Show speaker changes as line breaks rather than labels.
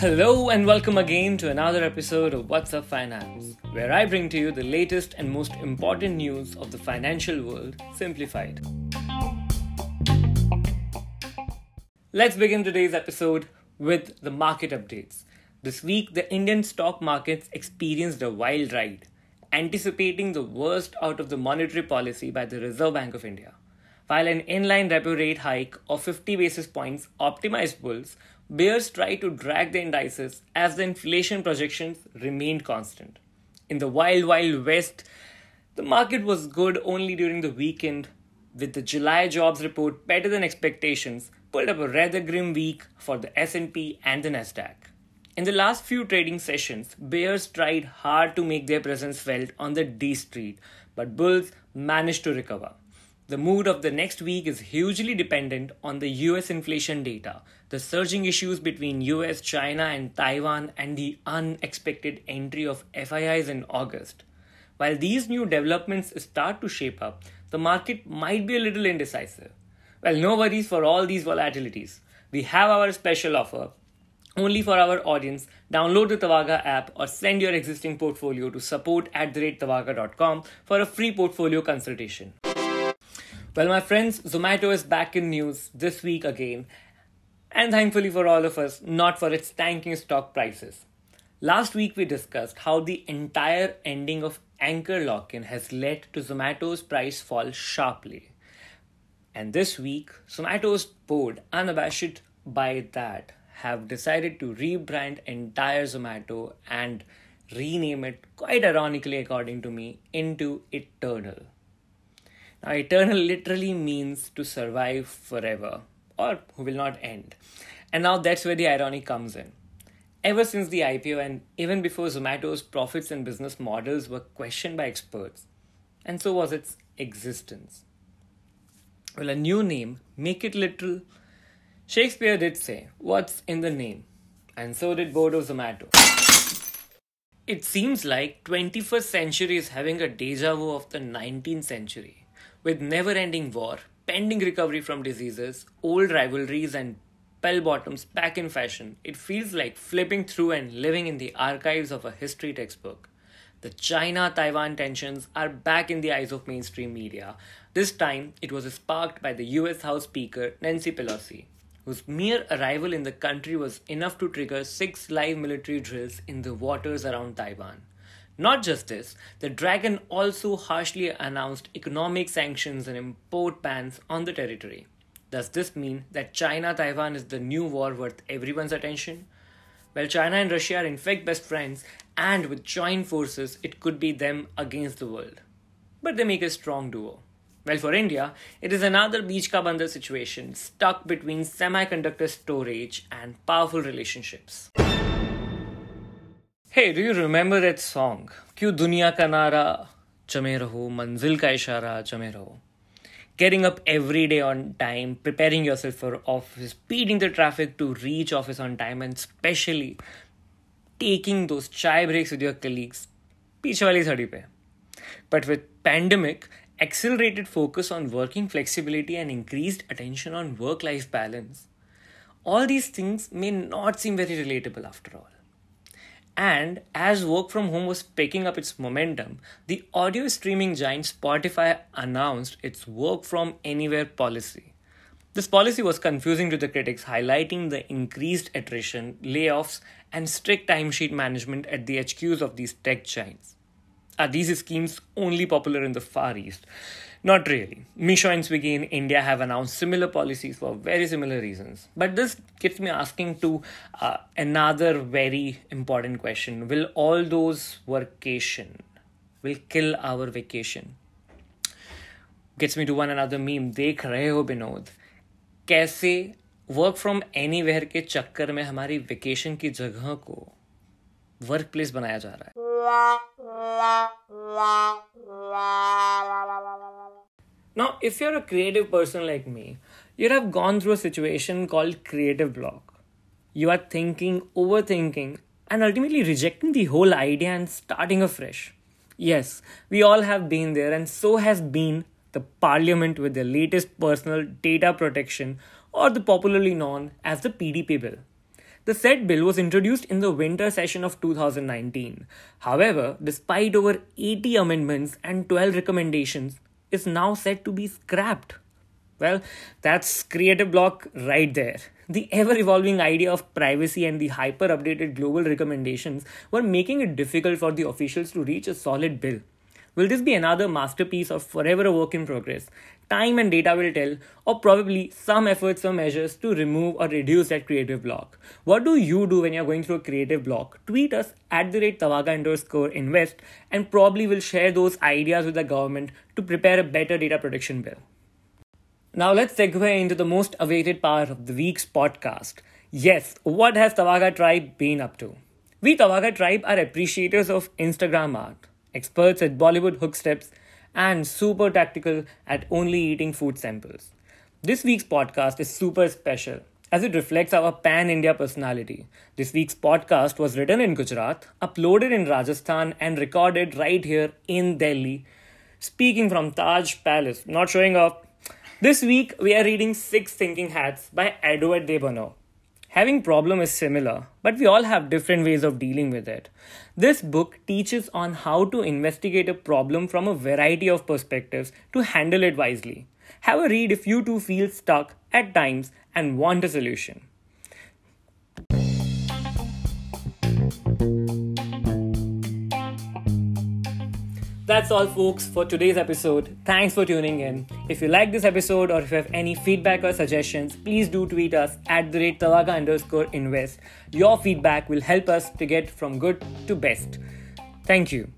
Hello and welcome again to another episode of What's Up Finance, where I bring to you the latest and most important news of the financial world simplified. Let's begin today's episode with the market updates. This week, the Indian stock markets experienced a wild ride, anticipating the worst out of the monetary policy by the Reserve Bank of India. While an inline repo rate hike of 50 basis points optimized bulls, bears tried to drag the indices as the inflation projections remained constant. In the wild, wild west, the market was good only during the weekend, with the July jobs report better than expectations, pulled up a rather grim week for the S&P and the Nasdaq. In the last few trading sessions, bears tried hard to make their presence felt on the D Street, but bulls managed to recover. The mood of the next week is hugely dependent on the US inflation data, the surging issues between US, China, and Taiwan, and the unexpected entry of FIIs in August. While these new developments start to shape up, the market might be a little indecisive. Well, no worries for all these volatilities. We have our special offer only for our audience. Download the Tavaga app or send your existing portfolio to support at the for a free portfolio consultation. Well, my friends, Zomato is back in news this week again, and thankfully for all of us, not for its tanking stock prices. Last week we discussed how the entire ending of anchor lock in has led to Zomato's price fall sharply. And this week, Zomato's board, unabashed by that, have decided to rebrand entire Zomato and rename it, quite ironically, according to me, into Eternal. Now, eternal literally means to survive forever or who will not end. And now that's where the irony comes in. Ever since the IPO and even before Zomato's profits and business models were questioned by experts, and so was its existence. Well, a new name, make it literal. Shakespeare did say, What's in the name? And so did Bodo Zomato. It seems like 21st century is having a deja vu of the 19th century with never ending war, pending recovery from diseases, old rivalries, and bell bottoms back in fashion, it feels like flipping through and living in the archives of a history textbook. The China Taiwan tensions are back in the eyes of mainstream media. This time, it was sparked by the US House Speaker Nancy Pelosi, whose mere arrival in the country was enough to trigger six live military drills in the waters around Taiwan. Not just this, the Dragon also harshly announced economic sanctions and import bans on the territory. Does this mean that China Taiwan is the new war worth everyone's attention? Well, China and Russia are in fact best friends, and with joint forces, it could be them against the world. But they make a strong duo. Well, for India, it is another beach ka bandar situation stuck between semiconductor storage and powerful relationships. Hey, do you remember that song? क्यों दुनिया का नारा चमे रहो मंजिल का इशारा चमे रहो getting up every day on time, preparing yourself for office, beating the traffic to reach office on time, and especially taking those chai breaks with your colleagues. पीछे वाली सड़ी पे. But with pandemic, accelerated focus on working flexibility and increased attention on work-life balance, all these things may not seem very relatable after all. And as work from home was picking up its momentum, the audio streaming giant Spotify announced its work from anywhere policy. This policy was confusing to the critics, highlighting the increased attrition, layoffs, and strict timesheet management at the HQs of these tech giants. Are these schemes only popular in the Far East? Not really. Meesho and Swiggy in India have announced similar policies for very similar reasons. But this gets me asking to uh, another very important question. Will all those vacation will kill our vacation? Gets me to one another meme. देख रहे हो विनोद कैसे work from any के चक्कर में हमारी vacation की जगह वर्क प्लेस बनाया जा रहा है Now, if you're a creative person like me, you'd have gone through a situation called creative block. You are thinking, overthinking, and ultimately rejecting the whole idea and starting afresh. Yes, we all have been there, and so has been the parliament with the latest personal data protection, or the popularly known as the PDP bill. The said bill was introduced in the winter session of 2019. However, despite over 80 amendments and 12 recommendations, is now said to be scrapped. Well, that's creative block right there. The ever evolving idea of privacy and the hyper updated global recommendations were making it difficult for the officials to reach a solid bill. Will this be another masterpiece of forever a work in progress? Time and data will tell, or probably some efforts or measures to remove or reduce that creative block. What do you do when you're going through a creative block? Tweet us at the rate Tavaga underscore invest and probably will share those ideas with the government to prepare a better data protection bill. Now let's segue into the most awaited part of the week's podcast. Yes, what has Tavaga Tribe been up to? We Tavaga Tribe are appreciators of Instagram art, experts at Bollywood hook steps, and super tactical at only eating food samples. This week's podcast is super special as it reflects our pan India personality. This week's podcast was written in Gujarat, uploaded in Rajasthan, and recorded right here in Delhi. Speaking from Taj Palace, not showing off this week, we are reading Six Thinking Hats by Edward de Bono. Having problem is similar, but we all have different ways of dealing with it. This book teaches on how to investigate a problem from a variety of perspectives to handle it wisely. Have a read if you too feel stuck at times and want a solution. That's all, folks, for today's episode. Thanks for tuning in. If you like this episode or if you have any feedback or suggestions, please do tweet us at the rate Tavaga underscore invest. Your feedback will help us to get from good to best. Thank you.